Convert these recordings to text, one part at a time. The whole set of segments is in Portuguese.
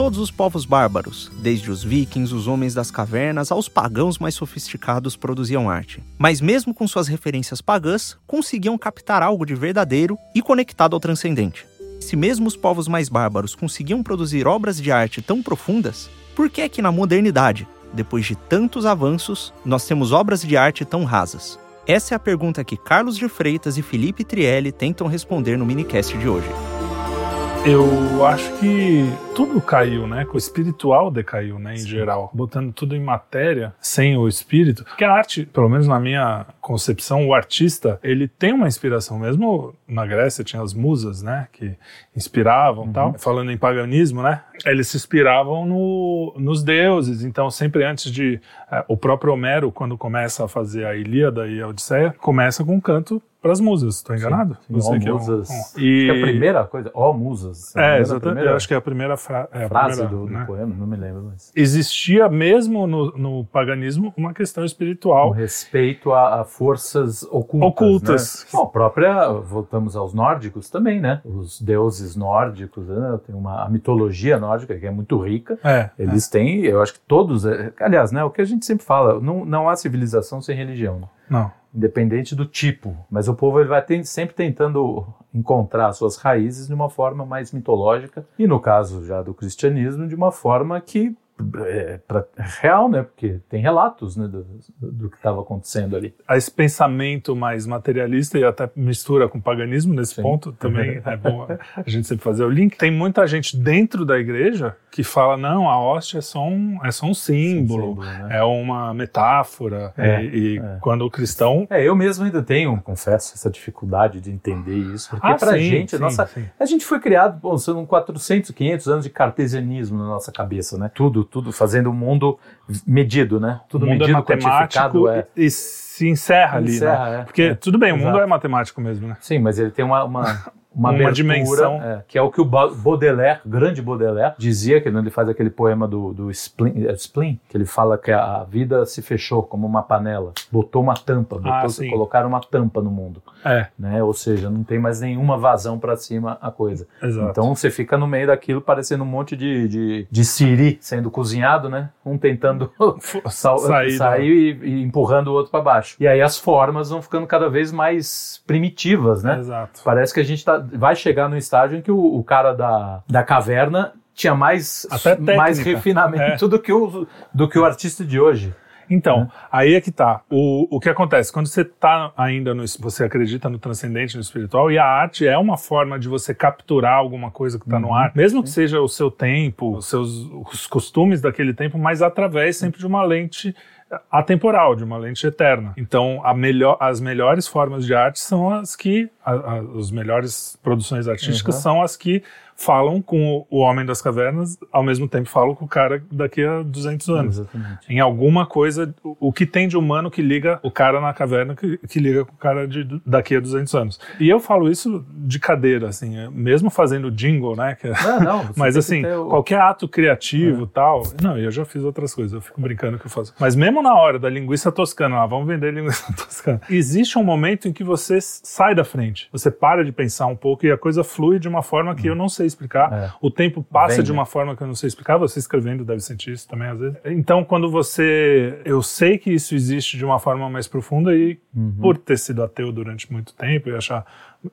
todos os povos bárbaros, desde os vikings, os homens das cavernas, aos pagãos mais sofisticados produziam arte. Mas mesmo com suas referências pagãs, conseguiam captar algo de verdadeiro e conectado ao transcendente. Se mesmo os povos mais bárbaros conseguiam produzir obras de arte tão profundas, por que é que na modernidade, depois de tantos avanços, nós temos obras de arte tão rasas? Essa é a pergunta que Carlos de Freitas e Felipe Trielli tentam responder no minicast de hoje. Eu acho que tudo caiu, né? O espiritual decaiu, né? Em Sim. geral. Botando tudo em matéria, sem o espírito. Porque a arte, pelo menos na minha concepção, o artista, ele tem uma inspiração. Mesmo na Grécia tinha as musas, né? Que inspiravam uhum. tal. Falando em paganismo, né? Eles se inspiravam no, nos deuses. Então, sempre antes de... É, o próprio Homero, quando começa a fazer a Ilíada e a Odisseia, começa com um canto para as musas, estou enganado? Sim, sim, ó, musas. É um, e... Acho que a primeira coisa, ó musas. É, exatamente. Primeira... Eu acho que é a primeira fra... é frase a primeira, do, né? do, poema, não me lembro. Mas... Existia mesmo no, no, paganismo uma questão espiritual. Um respeito a, a, forças ocultas. Ocultas. Né? Bom, própria, voltamos aos nórdicos também, né? Os deuses nórdicos, né? tem uma a mitologia nórdica que é muito rica. É, Eles é. têm, eu acho que todos, é, aliás, né? O que a gente sempre fala, não, não há civilização sem religião. Não independente do tipo. Mas o povo ele vai sempre tentando encontrar suas raízes de uma forma mais mitológica e no caso já do cristianismo de uma forma que é, pra, real, né? Porque tem relatos né, do, do que estava acontecendo ali. Esse pensamento mais materialista e até mistura com o paganismo nesse Sim. ponto também é bom a gente sempre fazer o link. Tem muita gente dentro da igreja que fala não, a hóstia é só um, é só um símbolo, símbolo né? é uma metáfora. É, e, e é. quando o cristão... É, eu mesmo ainda tenho, confesso, essa dificuldade de entender isso. Porque ah, pra sim, gente, sim, nossa, sim. a gente foi criado, bom, são 400, 500 anos de cartesianismo na nossa cabeça, né? Tudo tudo fazendo o mundo medido, né? Tudo o mundo medido, é matemático é. e, e se encerra ali, encerra, né? É. Porque, é. tudo bem, o mundo é matemático mesmo, né? Sim, mas ele tem uma, uma uma, uma dimensão é, que é o que o Baudelaire, grande Baudelaire, dizia que ele faz aquele poema do, do spleen, é, spleen, que ele fala que a vida se fechou como uma panela, botou uma tampa, botou, ah, colocaram uma tampa no mundo, é. né? Ou seja, não tem mais nenhuma vazão para cima a coisa. Exato. Então você fica no meio daquilo parecendo um monte de, de, de siri sendo cozinhado, né? Um tentando sair, sair e, e, empurrando o outro para baixo. E aí as formas vão ficando cada vez mais primitivas, né? Exato. Parece que a gente está vai chegar no estágio em que o, o cara da, da caverna tinha mais, mais refinamento é. do, que o, do que o artista de hoje. Então, é. aí é que tá. O, o que acontece? Quando você tá ainda no. Você acredita no transcendente, no espiritual, e a arte é uma forma de você capturar alguma coisa que está uhum. no ar, mesmo que seja o seu tempo, os seus os costumes daquele tempo, mas através sempre de uma lente atemporal, de uma lente eterna. Então, melhor, as melhores formas de arte são as que, a, a, as melhores produções artísticas uhum. são as que falam com o homem das cavernas, ao mesmo tempo falam com o cara daqui a 200 anos. Exatamente. Em alguma coisa, o que tem de humano que liga o cara na caverna que, que liga com o cara de, daqui a 200 anos. E eu falo isso de cadeira, assim, mesmo fazendo jingle, né? Que, não, não, mas assim, o... qualquer ato criativo é. tal. Não, eu já fiz outras coisas, eu fico brincando que eu faço. Mas mesmo na hora da linguiça toscana, lá, vamos vender linguiça toscana. Existe um momento em que você sai da frente, você para de pensar um pouco e a coisa flui de uma forma que hum. eu não sei explicar. É. O tempo passa Vem, de uma forma que eu não sei explicar. Você escrevendo deve sentir isso também às vezes. Então, quando você. Eu sei que isso existe de uma forma mais profunda e uhum. por ter sido ateu durante muito tempo e achar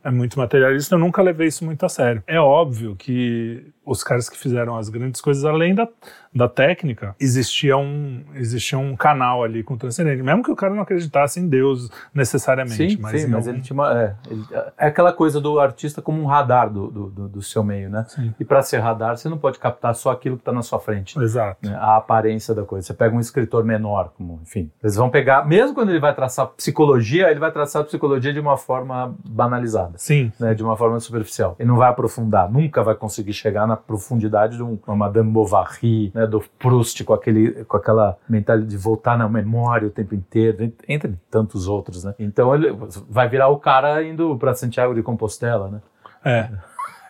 é muito materialista, eu nunca levei isso muito a sério. É óbvio que os caras que fizeram as grandes coisas, além da, da técnica, existia um, existia um canal ali com o transcendente. Mesmo que o cara não acreditasse em Deus necessariamente. Sim, mas, sim, mas ele tinha uma. É, ele, é, aquela coisa do artista como um radar do, do, do, do seu meio, né? Sim. E para ser radar, você não pode captar só aquilo que está na sua frente. Exato. Né? A aparência da coisa. Você pega um escritor menor, como, enfim. Eles vão pegar, mesmo quando ele vai traçar psicologia, ele vai traçar psicologia de uma forma banalizada. Sim. Né? De uma forma superficial. Ele não vai aprofundar, nunca vai conseguir chegar na profundidade de um, uma Madame Bovary, né, do Proust com, aquele, com aquela mentalidade de voltar na memória o tempo inteiro, entre tantos outros, né? Então ele vai virar o cara indo para Santiago de Compostela, né? É.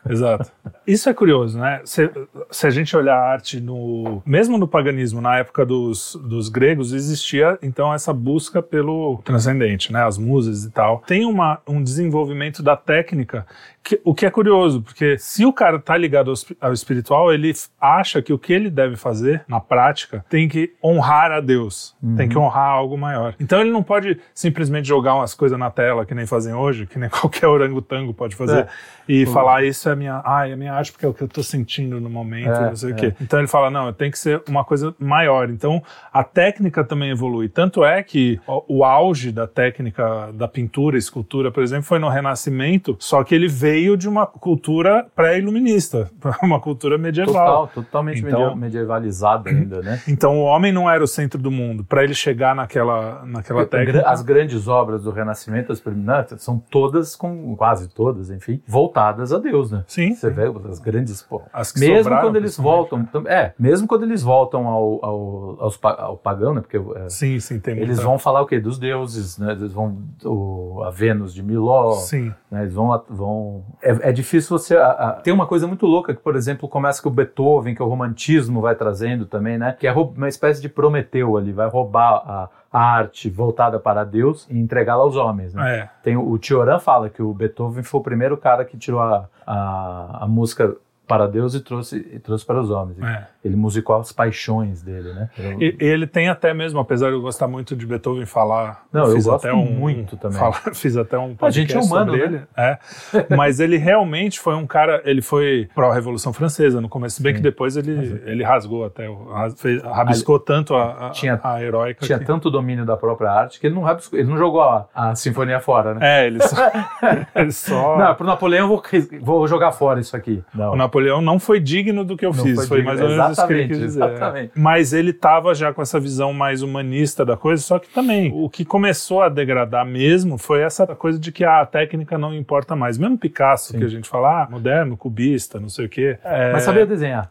Exato. Isso é curioso, né? Se, se, a gente olhar a arte no. Mesmo no paganismo, na época dos, dos gregos, existia então essa busca pelo transcendente, né? As musas e tal. Tem uma, um desenvolvimento da técnica que, o que é curioso, porque se o cara tá ligado ao, ao, espiritual, ele acha que o que ele deve fazer, na prática, tem que honrar a Deus, uhum. tem que honrar algo maior. Então ele não pode simplesmente jogar umas coisas na tela que nem fazem hoje, que nem qualquer orangotango pode fazer, é. e uhum. falar isso é minha, ah, é minha arte porque é o que eu tô sentindo no momento, é, não sei é. o quê. Então ele fala, não, tem que ser uma coisa maior. Então a técnica também evolui. Tanto é que o, o auge da técnica da pintura, escultura, por exemplo, foi no Renascimento, só que ele veio veio de uma cultura pré-iluminista, uma cultura medieval. Total, totalmente então, medievalizada ainda, né? Então o homem não era o centro do mundo. Para ele chegar naquela, naquela técnica. As grandes obras do Renascimento, as primeiras, são todas, com, quase todas, enfim, voltadas a Deus, né? Sim. Você vê as grandes. Pô, as que mesmo sobraram, quando eles voltam. É, mesmo quando eles voltam ao, ao, aos, ao pagão, né? Porque é, sim, sim, tem Eles vão falar o quê? Dos deuses, né? Eles vão. O, a Vênus de Miló. Sim. Né? Eles vão, vão é, é difícil você. A, a, tem uma coisa muito louca que, por exemplo, começa com o Beethoven, que o romantismo vai trazendo também, né? Que é uma espécie de Prometeu ali, vai roubar a, a arte voltada para Deus e entregá-la aos homens. Né? É. Tem, o Tioran fala que o Beethoven foi o primeiro cara que tirou a, a, a música para Deus e trouxe, e trouxe para os homens. É. Ele musicou as paixões dele, né? E, ele tem até mesmo, apesar de eu gostar muito de Beethoven falar, não, eu, gosto até um, muito também. Falar, fiz até um podcast a gente é humano, sobre né? ele. É. Mas ele realmente foi um cara, ele foi pró Revolução Francesa no começo, bem Sim. que depois ele, ele rasgou até, fez, rabiscou tanto a, a, tinha, a heróica. Tinha que... tanto domínio da própria arte que ele não rabiscou, ele não jogou a, a sinfonia fora, né? É, ele só. ele só... Não, pro Napoleão eu vou, vou jogar fora isso aqui. Não. O Napoleão não foi digno do que eu não fiz. Foi, foi mais ou menos isso que ele quis dizer. Exatamente. Mas ele estava já com essa visão mais humanista da coisa, só que também o que começou a degradar mesmo foi essa coisa de que a técnica não importa mais. Mesmo Picasso, Sim. que a gente fala, ah, moderno, cubista, não sei o quê. É... Mas sabia desenhar.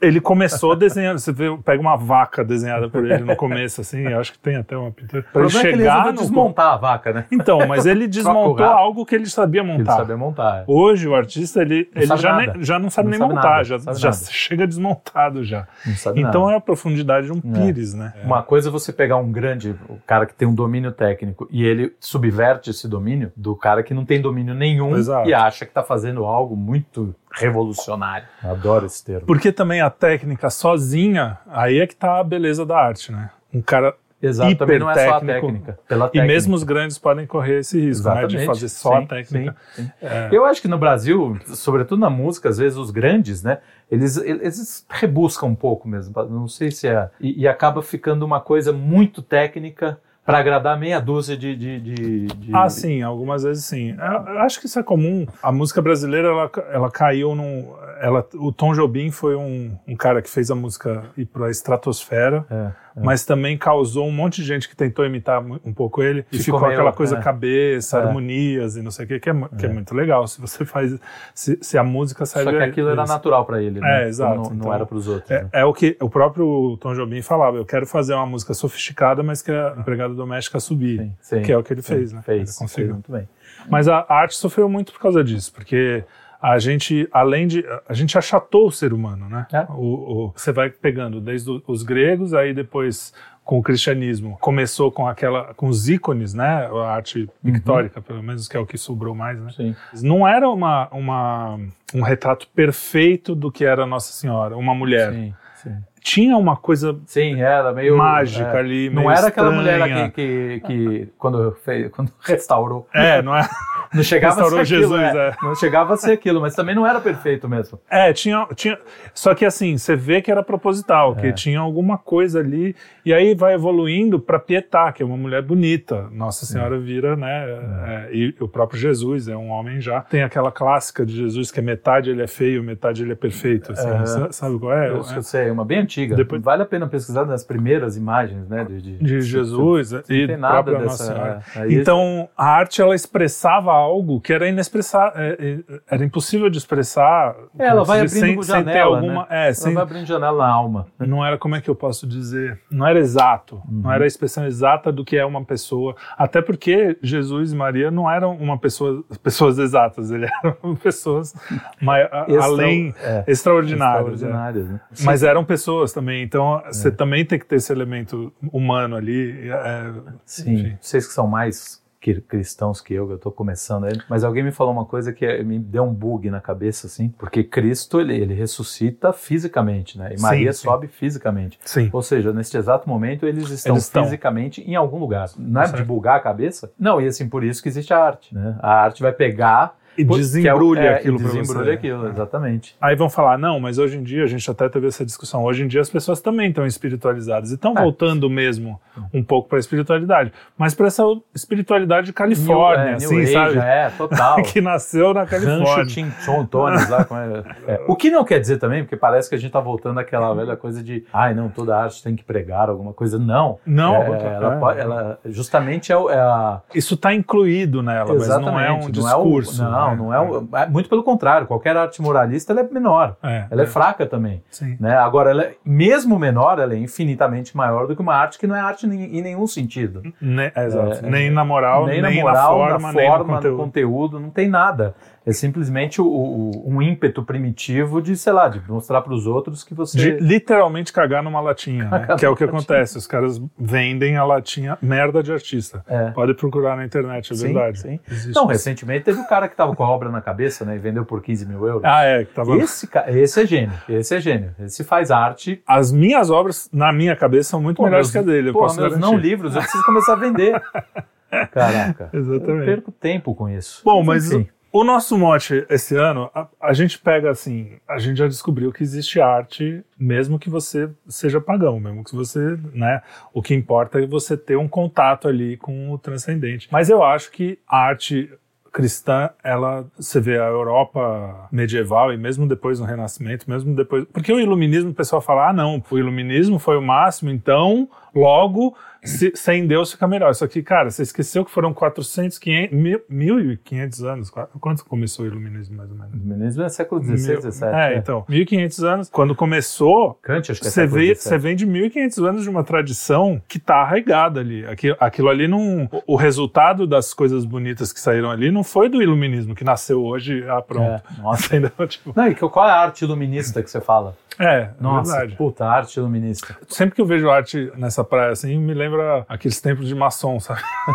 Ele começou desenhando, você vê, pega uma vaca desenhada por ele no começo, assim, eu acho que tem até uma pintura. Pra ele chegar é que ele no... desmontar a vaca, né? Então, mas ele desmontou algo que ele sabia montar. Ele sabia montar. É. Hoje o artista, ele, ele já, nem, já não sabe não nem sabe montar, nada, já, já chega desmontado já. então nada. é a profundidade de um é. pires, né? Uma coisa é você pegar um grande, o cara que tem um domínio técnico e ele subverte esse domínio do cara que não tem domínio nenhum Exato. e acha que está fazendo algo muito revolucionário. adoro esse termo. Porque também a técnica sozinha, aí é que tá a beleza da arte, né? Um cara Exato, hiper também não é só a técnica. Pela técnica. E mesmo os grandes podem correr esse risco, né, de fazer só sim, a técnica. Sim, sim. É. Eu acho que no Brasil, sobretudo na música, às vezes os grandes, né, eles, eles rebuscam um pouco mesmo. Não sei se é. E, e acaba ficando uma coisa muito técnica para agradar meia dúzia de, de, de, de, Ah, sim, algumas vezes sim. Eu acho que isso é comum. A música brasileira, ela, ela caiu num. Ela, o Tom Jobim foi um, um cara que fez a música ir para a estratosfera. É é. mas também causou um monte de gente que tentou imitar um pouco ele e ficou, ficou aquela coisa é. cabeça, é. harmonias e não sei o que, que é, que é, é. muito legal. Se você faz, se, se a música serve. Só que aquilo era natural para ele, né? É, exato. Não, então, não era para os outros. É, né? é, o que o próprio Tom Jobim falava. Eu quero fazer uma música sofisticada, mas que a empregada doméstica subir, sim, sim, que é o que ele sim, fez, né? Fez, fez muito bem. Mas a, a arte sofreu muito por causa disso, porque a gente, além de. A gente achatou o ser humano, né? É. O, o, você vai pegando desde os gregos, aí depois com o cristianismo. Começou com aquela, com os ícones, né? A arte uhum. pictórica, uhum. pelo menos que é o que sobrou mais, né? Sim. Não era uma, uma, um retrato perfeito do que era Nossa Senhora, uma mulher. Sim, sim tinha uma coisa Sim, era meio mágica é, ali. Não era aquela mulher que, que, que, quando, fez, quando restaurou. É, não é. Não chegava a ser Jesus, aquilo, é. é. Não chegava a ser aquilo, mas também não era perfeito mesmo. É, tinha, tinha. Só que assim, você vê que era proposital, que é. tinha alguma coisa ali, e aí vai evoluindo para Pietá, que é uma mulher bonita. Nossa Senhora vira, né? É, e o próprio Jesus é um homem já. Tem aquela clássica de Jesus que é metade ele é feio, metade ele é perfeito. Assim, Sabe qual é? Eu, eu sei, uma bem antiga. Depois... Vale a pena pesquisar nas primeiras imagens, né? De, de, de Jesus de, e tem nada dessa, Senhora. É, então, a arte ela expressava algo que era inexpressar, é, é, era impossível de expressar. É, ela vai sem, abrindo sem ter janela, alguma, né? é, Ela sem, vai abrindo janela na alma. não era como é que eu posso dizer, não era exato, Uhum. não era a expressão exata do que é uma pessoa, até porque Jesus e Maria não eram uma pessoa, pessoas exatas, eles eram pessoas mai- a- Extra- além é, extraordinárias, é. extraordinárias, né? Mas eram pessoas também, então É. você também tem que ter esse elemento humano ali. é, Sim, enfim. vocês que são mais que- cristãos que eu, que eu tô começando mas alguém me falou uma coisa que é- me deu um bug na cabeça, assim, porque Cristo, ele, ele ressuscita fisicamente, né? E Sim, Maria sim. sobe fisicamente. Sim. Ou seja, neste exato momento eles estão Eles estão. fisicamente em algum lugar. Não é Certo. de bugar a cabeça? Não, e assim, por isso que existe a arte, né? A arte vai pegar... E que é desembrulha é, aquilo e pra desembrulha você. aquilo, exatamente. Aí vão falar, não, mas hoje em dia, a gente até teve essa discussão, hoje em dia as pessoas também estão espiritualizadas e estão É. voltando mesmo um pouco para a espiritualidade, mas para essa espiritualidade de Califórnia, New, é, assim, New Age, sabe? É, total. que nasceu na Rancho Califórnia. Tones lá. como é- é. O que não quer dizer também, porque parece que a gente tá voltando àquela velha coisa de ai, não, toda arte tem que pregar alguma coisa. Não. Não, É, ela, é. pode- ela justamente é, é a. Isso está incluído nela, mas não é um Exatamente, discurso. Não, não, né? não é, um- é muito pelo contrário. Qualquer arte moralista ela é menor. É, Ela é fraca também. Sim. Né? Agora, ela é- mesmo menor, ela é infinitamente maior do que uma arte que não é arte em, em nenhum sentido. Ne- é, exato. É, nem na moral, nem, nem, na moral, na forma, nem no conteúdo. conteúdo, não tem nada. É simplesmente o- o- um ímpeto primitivo de, sei lá, de mostrar para os outros que você. De literalmente cagar numa latinha, né? que é o que acontece. Os caras vendem a latinha merda de artista. É. Pode procurar na internet, é Sim, verdade. sim. Existe Não, isso. recentemente teve o cara que tava com a obra na cabeça, né? E vendeu por 15 mil euros. Ah, é, que tava. Esse, esse é gênio. Esse é gênio. Esse faz arte. As minhas obras, na minha cabeça, são muito Pô, melhores meus- que a dele, eu Pô, posso meus garantir. não livros, eu preciso começar a vender. Caraca. Eu Exatamente. perco tempo com isso. Bom, mas enfim. O nosso mote esse ano, a, a gente pega assim, a gente já descobriu que existe arte, mesmo que você seja pagão, mesmo que você, né, o que importa é você ter um contato ali com o transcendente. Mas eu acho que a arte cristã, ela, você vê a Europa medieval e mesmo depois no Renascimento, mesmo depois, porque o iluminismo o pessoal fala, ah não, o iluminismo foi o máximo, então logo se- sem Deus fica melhor. Só que, cara, você esqueceu que foram 400, 500, mil- 1500 anos. Qua- Quando começou o iluminismo, mais ou menos? O iluminismo é século XVI, XVII. É, então, 1500 anos. Quando começou, Kant, acho que é você vê, você vem de 1500 anos de uma tradição que tá arraigada ali. Aquilo, aquilo ali não. O resultado das coisas bonitas que saíram ali não foi do iluminismo que nasceu hoje, ah, pronto. É, nossa. Entendeu? Tipo, Não, e qual é a arte iluminista que você fala? é, Nossa, é verdade. puta, arte iluminista. Sempre que eu vejo arte nessa praia assim, me lembra aqueles tempos de maçom, sabe?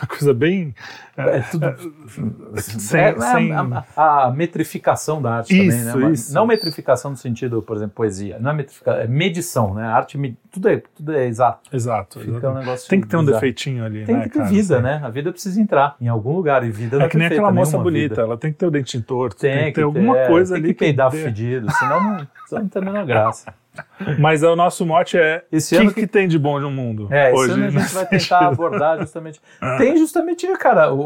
Uma coisa bem. É tudo. sem- é, é sem- a, a- a metrificação da arte também, Isso, né? Mas isso. Não metrificação no sentido, por exemplo, poesia. Não é metrificação, é medição, né? A arte, tudo é, tudo é exato. Exato. Fica um negócio Tem que ter um bizarro. defeitinho ali, Tem né? que ter cara? vida, Assim. né? A vida precisa entrar em algum lugar e vida não É que nem aquela moça bonita, vida. ela tem que ter o dentinho torto, tem, Tem que ter alguma é, coisa tem ali que peidar dê. fedido, senão não, não tem a menor graça. Mas o nosso mote é Esse o que, ano que tem de bom no mundo É, hoje? esse ano a gente vai tentar sentido. abordar justamente. Tem justamente, cara, o,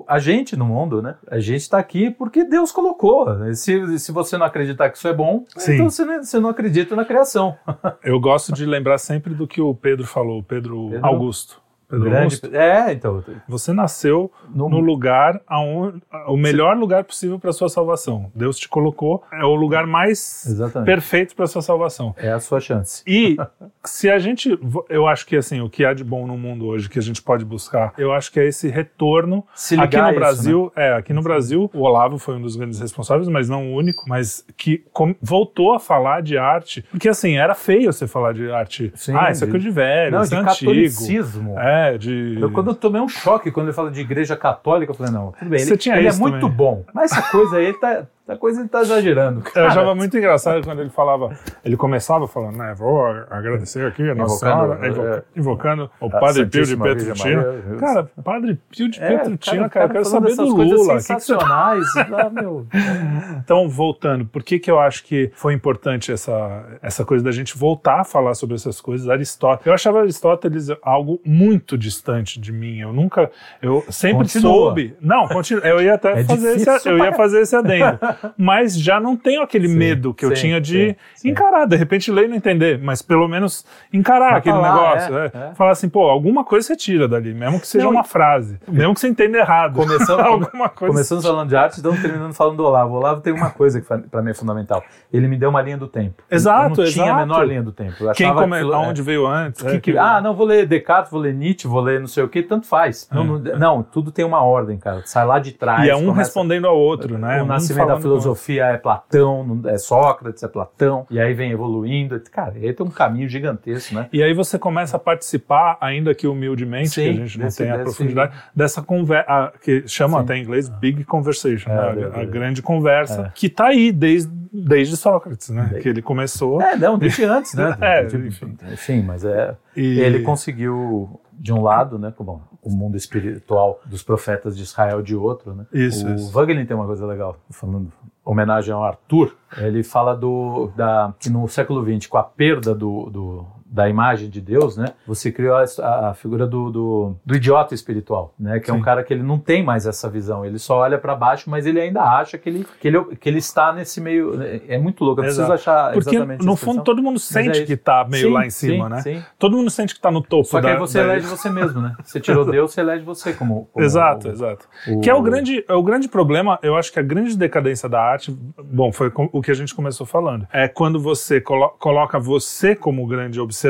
o- a gente no mundo, né? A gente tá aqui porque Deus colocou. Se, se você não acreditar que isso é bom, Sim. então você não, você não acredita na criação. Eu gosto de lembrar sempre do que o Pedro falou, o Pedro, Pedro? Augusto. Pedro Grande, Augusto. é, então. Você nasceu No, no lugar aonde, o melhor lugar possível para sua salvação. Deus te colocou é o lugar mais Exatamente. perfeito para sua salvação. É a sua chance. E se a gente, eu acho que assim, o que há de bom no mundo hoje que a gente pode buscar, eu acho que é esse retorno Se aqui no isso, Brasil, é, aqui no Brasil, o Olavo foi um dos grandes responsáveis, mas não o único, mas que voltou a falar de arte, porque assim, era feio você falar de arte. Sim, ah, isso é coisa de velho, Não, isso de é antigo. catolicismo. É, de Eu, quando eu tomei um choque quando ele fala de igreja católica, eu falei, não, tudo bem, Você ele, tinha ele é muito também. bom. Mas essa coisa aí, tá, essa coisa ele tá exagerando. Eu cara. achava muito engraçado quando ele falava, ele começava falando, né, vou agradecer aqui a Nossa Invocando, Senhora, invo- é, invocando o Padre Pio de Petrutina. Cara, Padre Pio de É, Petrutina, o cara, eu quero saber do Lula. O que que você sensacionais. ah, meu. Então, voltando, por que que eu acho que foi importante essa, essa coisa da gente voltar a falar sobre essas coisas? Aristóteles. Eu achava Aristóteles algo muito distante de mim. Eu nunca, eu sempre Continua. soube. Não, continua. Eu ia até É fazer esse, eu ia fazer esse adendo. mas já não tenho aquele Sim, medo que eu sim, tinha de sim, encarar, de repente ler e não entender, mas pelo menos encarar Mas aquele falar, negócio. é, é. é. Falar assim, pô, alguma coisa você tira dali, mesmo que seja Não, uma frase, mesmo que você entenda errado. Começando- alguma coisa. Começamos falando de arte, estamos terminando falando do Olavo. O Olavo tem uma coisa que para mim é fundamental. Ele me deu uma linha do tempo. Exato, eu não tinha a exato. menor linha do tempo. Eu Quem come... que- aonde veio antes. que- é, que- ah, não, vou ler Descartes, vou ler Nietzsche, vou ler não sei o que, tanto faz. Não, não, não, tudo tem uma ordem, cara. Sai lá de trás. e é um começa- respondendo ao outro, né? O Um nascimento da falando com o outro. filosofia é Platão, é Sócrates, é Platão, e aí vem evoluindo. Cara, aí tem um caminho gigantesco, né? E aí você começa a participar, ainda que humildemente, Sim, que a gente não desse- tem a desse- profundidade, dessa conversa, que chama Sim. até em inglês Big Conversation, É, né? a, é, é. grande conversa, É. que tá aí desde, desde Sócrates, né? Desde- Que ele começou. É, não, desde antes, né? É, Tipo, enfim. enfim, mas é. E- Ele conseguiu, de um lado, né, como o mundo espiritual dos profetas de Israel de outro, né? Isso, o isso. Wagner tem uma coisa legal, falando homenagem ao Arthur, ele fala do da que no século XX, com a perda do, do- da imagem de Deus, né? Você criou a, a figura do, do, do idiota espiritual, né? Que é um Sim. cara que ele não tem mais essa visão, ele só olha para baixo, mas ele ainda acha que ele, que ele que ele está nesse meio, é muito louco. Eu preciso Exato. achar Porque, exatamente no fundo, todo mundo é sente isso. que tá meio Sim, lá em cima, sim, né? sim. Todo mundo sente que tá no topo Só que da, aí você da- elege você mesmo, né? Você tirou Deus, você elege você como. como Exato, o- exato. o- Que é o grande, é o grande problema, eu acho que a grande decadência da arte, bom, foi com- o que a gente começou falando, é quando você colo- coloca você como grande observador,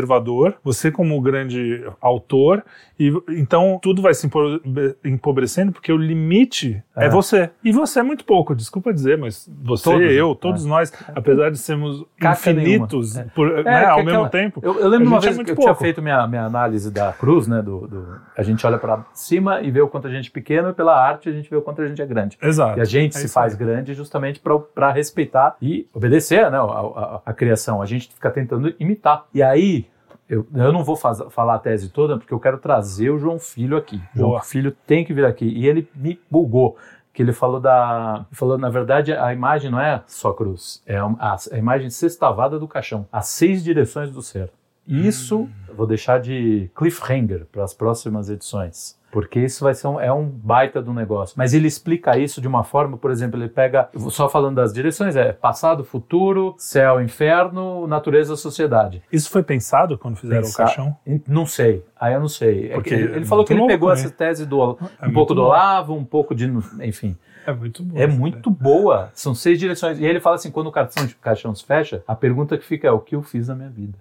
você como grande autor, e então tudo vai se empo- empobrecendo porque o limite é, É. você. E você é muito pouco, desculpa dizer, mas você, Todos, eu, né? todos nós, apesar de sermos Caca infinitos nenhuma. por- É, né, ao aquela- mesmo tempo, Eu, eu lembro uma é vez muito que eu tinha feito minha, minha análise da cruz, né? Do, do- a gente olha para cima e vê o quanto a gente é pequeno, e pela arte a gente vê o quanto a gente é grande. Exato. E a gente É se faz grande justamente para respeitar e obedecer né, a, a- a criação. A gente fica tentando imitar. E aí, eu, eu não vou faz- falar a tese toda, porque eu quero trazer o João Filho aqui. O João. Filho tem que vir aqui. E ele me bugou. Que ele falou da. Falou, na verdade, a imagem não é só cruz, é a, a imagem sextavada do caixão. As seis direções do ser. Isso eu vou deixar de cliffhanger para as próximas edições. Porque isso vai ser um, é um baita do negócio. Mas ele explica isso de uma forma, por exemplo, ele pega, só falando das direções, é passado, futuro, céu, inferno, natureza, sociedade. Isso foi pensado quando fizeram Pensar- o caixão? Não sei, aí eu não sei. É que Porque ele, é ele falou muito que ele pegou né? essa tese do É um pouco do. Olavo, um pouco de, enfim. É muito bom. É muito boa. São seis direções. E aí ele fala assim: quando o caixão, caixão se fecha, a pergunta que fica é: o que eu fiz na minha vida?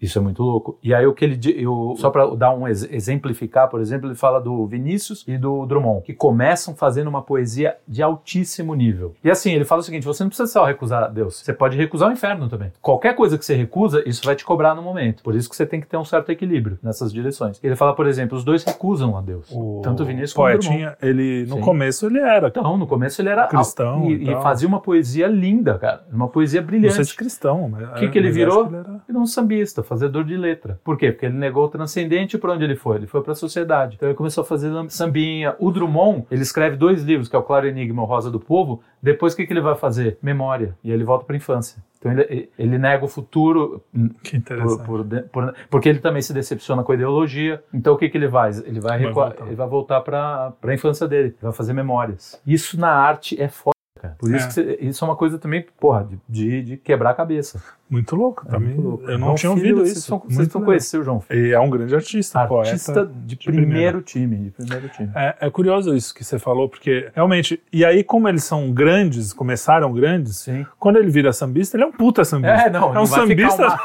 Isso é muito louco. E aí o que ele eu só para dar um ex- exemplificar, por exemplo, ele fala do Vinícius e do Drummond, que começam fazendo uma poesia de altíssimo nível. E assim, ele fala o seguinte: você não precisa só recusar Deus, você pode recusar o inferno também. Qualquer coisa que você recusa, isso vai te cobrar no momento. Por isso que você tem que ter um certo equilíbrio nessas direções. Ele fala, por exemplo, os dois recusam a Deus. O Tanto o Vinícius quanto o Drummond. Ele no Sim. começo ele era Então, no começo ele era Cristão e, e e fazia uma poesia linda, cara. Uma poesia não brilhante. sei de cristão, mas O que, que ele virou? acho que ele era- um sambista, fazedor de letra. Por quê? Porque ele negou o transcendente por onde ele foi? Ele foi para a sociedade. Então ele começou a fazer sambinha. O Drummond, ele escreve dois livros, que é o Claro Enigma e o Rosa do Povo. Depois o que, que ele vai fazer? Memória. E ele volta para a infância. Então ele, ele nega o futuro Que por- interessante. por por- porque ele também se decepciona com a ideologia. Então o que, que ele faz? Ele vai, Vai ele vai voltar para a infância dele, ele vai fazer memórias. Isso na arte é foda. Cara. Por isso É. que você- isso é uma coisa também, porra, de, de, de quebrar a cabeça. Muito louco, É também. muito louco. Eu não João tinha Filho, ouvido Vocês isso. vocês vão conhecer o João Filho. E é um grande artista, Artista poeta. de primeira. primeiro time, de primeiro time. É, é curioso isso que você falou, porque realmente, e aí como eles são grandes, começaram grandes, Sim. quando ele vira sambista, ele é um puta sambista. É, não, é não um vai ficar sambista.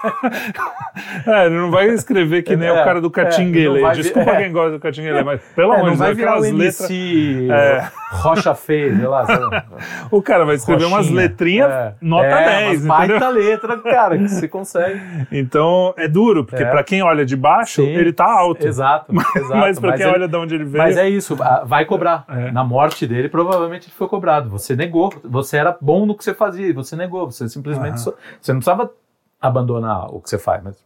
é, ele não vai escrever que nem É, o cara do é, Catinguele. não Desculpa é. quem gosta do Catinguele, mas pelo É, amor não de Deus, aquelas letras. É. Rocha Feia, sei lá. O cara vai escrever umas letrinhas É. nota é, 10, umas entendeu? baita letra, cara, que você consegue. Então é duro, porque É. pra quem olha de baixo, Sim. ele tá alto. Exato, exato. Mas pra quem ele- olha de onde ele veio. Mas é isso, vai cobrar. É. Na morte dele, provavelmente ele foi cobrado. Você negou, você era bom no que você fazia, você negou. Você simplesmente. Aham. só- você não precisava abandonar o que você faz, mas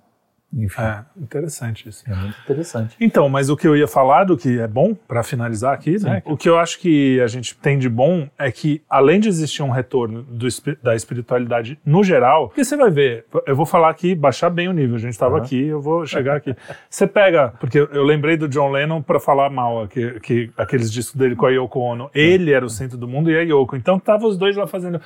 Enfim, É, interessante isso. é muito interessante. Então, mas o que eu ia falar do que é bom, pra finalizar aqui, né? O que eu acho que a gente tem de bom é que, além de existir um retorno do da espiritualidade no geral, porque você vai ver, eu vou falar aqui, baixar bem o nível, a gente estava Aham. aqui, eu vou chegar aqui. Você pega, porque eu, lembrei do John Lennon pra falar mal, que, que aqueles discos dele com a Yoko Ono, ele era o centro do mundo e a Yoko, então tava os dois lá fazendo.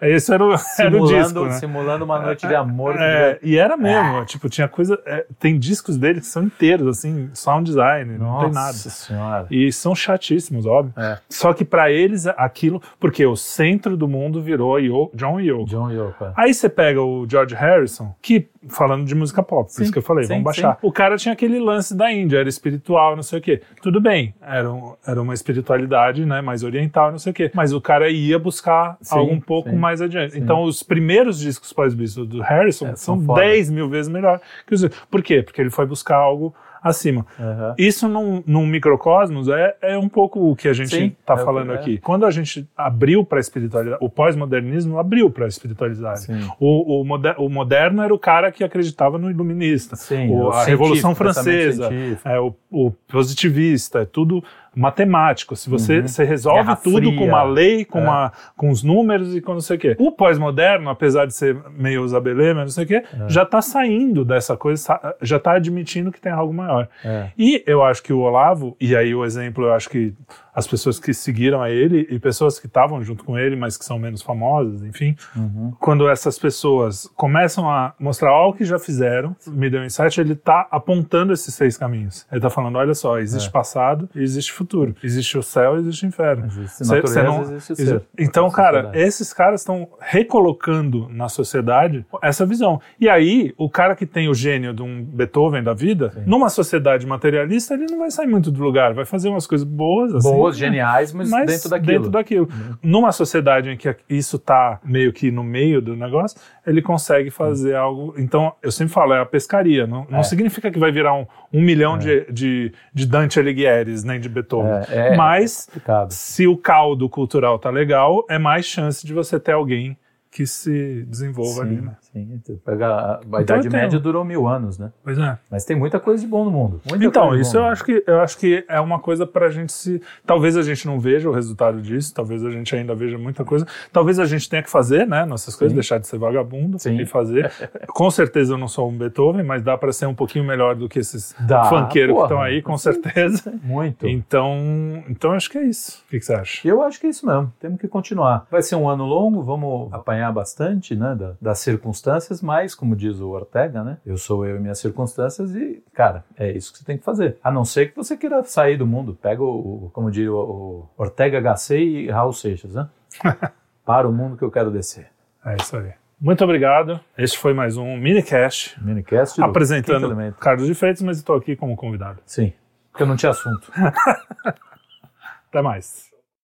Esse era o, era o disco, né? Simulando uma noite de amor. que É, e era mesmo, tipo, tinha coisa. é, tem discos dele que são inteiros, assim, sound design, não tem nada. Nossa senhora. E são chatíssimos, óbvio. É. Só que pra eles aquilo. Porque o centro do mundo virou Yo- John e Yoko. John Yoko. é. Aí você pega o George Harrison, que, falando de música pop, por Sim, isso que eu falei, sim, vamos baixar. sim. O cara tinha aquele lance da Índia, era espiritual, não sei o quê. Tudo bem, era, um- era uma espiritualidade, né, mais oriental, não sei o quê. Mas o cara ia buscar algo um pouco mais adiante. Então, os primeiros discos pós-Beatles do Harrison É, são são foda. 10 mil vezes melhor que os Por quê? Porque ele foi buscar algo acima. Aham. Isso num, num microcosmos é, é um pouco o que a gente está é falando é. aqui. Quando a gente abriu para a espiritualidade, o pós-modernismo abriu para a espiritualidade. O, o, moder- o moderno era o cara que acreditava no iluminista. Sim, O- o a Revolução científico, Francesa, é, o, o positivista, é tudo matemático. Se você, Uhum. você resolve Guerra tudo Fria. com uma lei, com, É. uma, com os números e com não sei o quê. O pós-moderno, apesar de ser meio Isabelê, mas não sei o quê, É. já está saindo dessa coisa, sa- já está admitindo que tem algo maior. É. E eu acho que o Olavo, e aí o exemplo, eu acho que as pessoas que seguiram a ele e pessoas que estavam junto com ele, mas que são menos famosas, enfim, Uhum. quando essas pessoas começam a mostrar algo que já fizeram, me deu um insight, ele tá apontando esses seis caminhos. Ele tá falando, olha só, existe É. passado e existe futuro. Existe o céu e existe o inferno. Existe Cê- natureza, cê não- existe exi- ser. Então, cara, esses caras estão recolocando na sociedade essa visão. E aí, o cara que tem o gênio de um Beethoven da vida, Sim. numa sociedade materialista, ele não vai sair muito do lugar, vai fazer umas coisas boas, assim, Geniais, mas, mas dentro daquilo. dentro daquilo. Numa sociedade em que isso tá meio que no meio do negócio, ele consegue fazer algo. Então, eu sempre falo, é a pescaria. Não, não É. significa que vai virar um, um milhão de, de, de Dante Alighieri's, nem de Beethoven. É, é Mas se o caldo cultural tá legal, é mais chance de você ter alguém que se desenvolva ali, Sim, né? Sim. Pega a, a Então Idade Média durou mil anos, né? Pois é. Mas tem muita coisa de bom no mundo. Muita Então, isso eu acho que eu acho que é uma coisa pra gente se. Talvez a gente não veja o resultado disso, talvez a gente ainda veja muita coisa. Talvez a gente tenha que fazer, né? Nossas coisas, Sim. deixar de ser vagabundo Sim. e fazer. Com certeza eu não sou um Beethoven, mas dá pra ser um pouquinho melhor do que esses Dá, funkeiros que porra. estão aí, com certeza. Muito. Então, então acho que é isso. O que, que você acha? Eu acho que é isso mesmo. Temos que continuar. Vai ser um ano longo, vamos apanhar bastante, né, da- das circunstâncias, mas, como diz o Ortega, né, eu sou eu e minhas circunstâncias e, cara, é isso que você tem que fazer. A não ser que você queira sair do mundo. Pega o, o- como diria o, Ortega Gasset e Raul Seixas, né? Para o mundo que eu quero descer. É isso aí. Muito obrigado. Este foi mais um minicast Minicast apresentando. Carlos de Freitas, mas estou aqui como convidado. Sim, porque eu não tinha assunto. Até mais.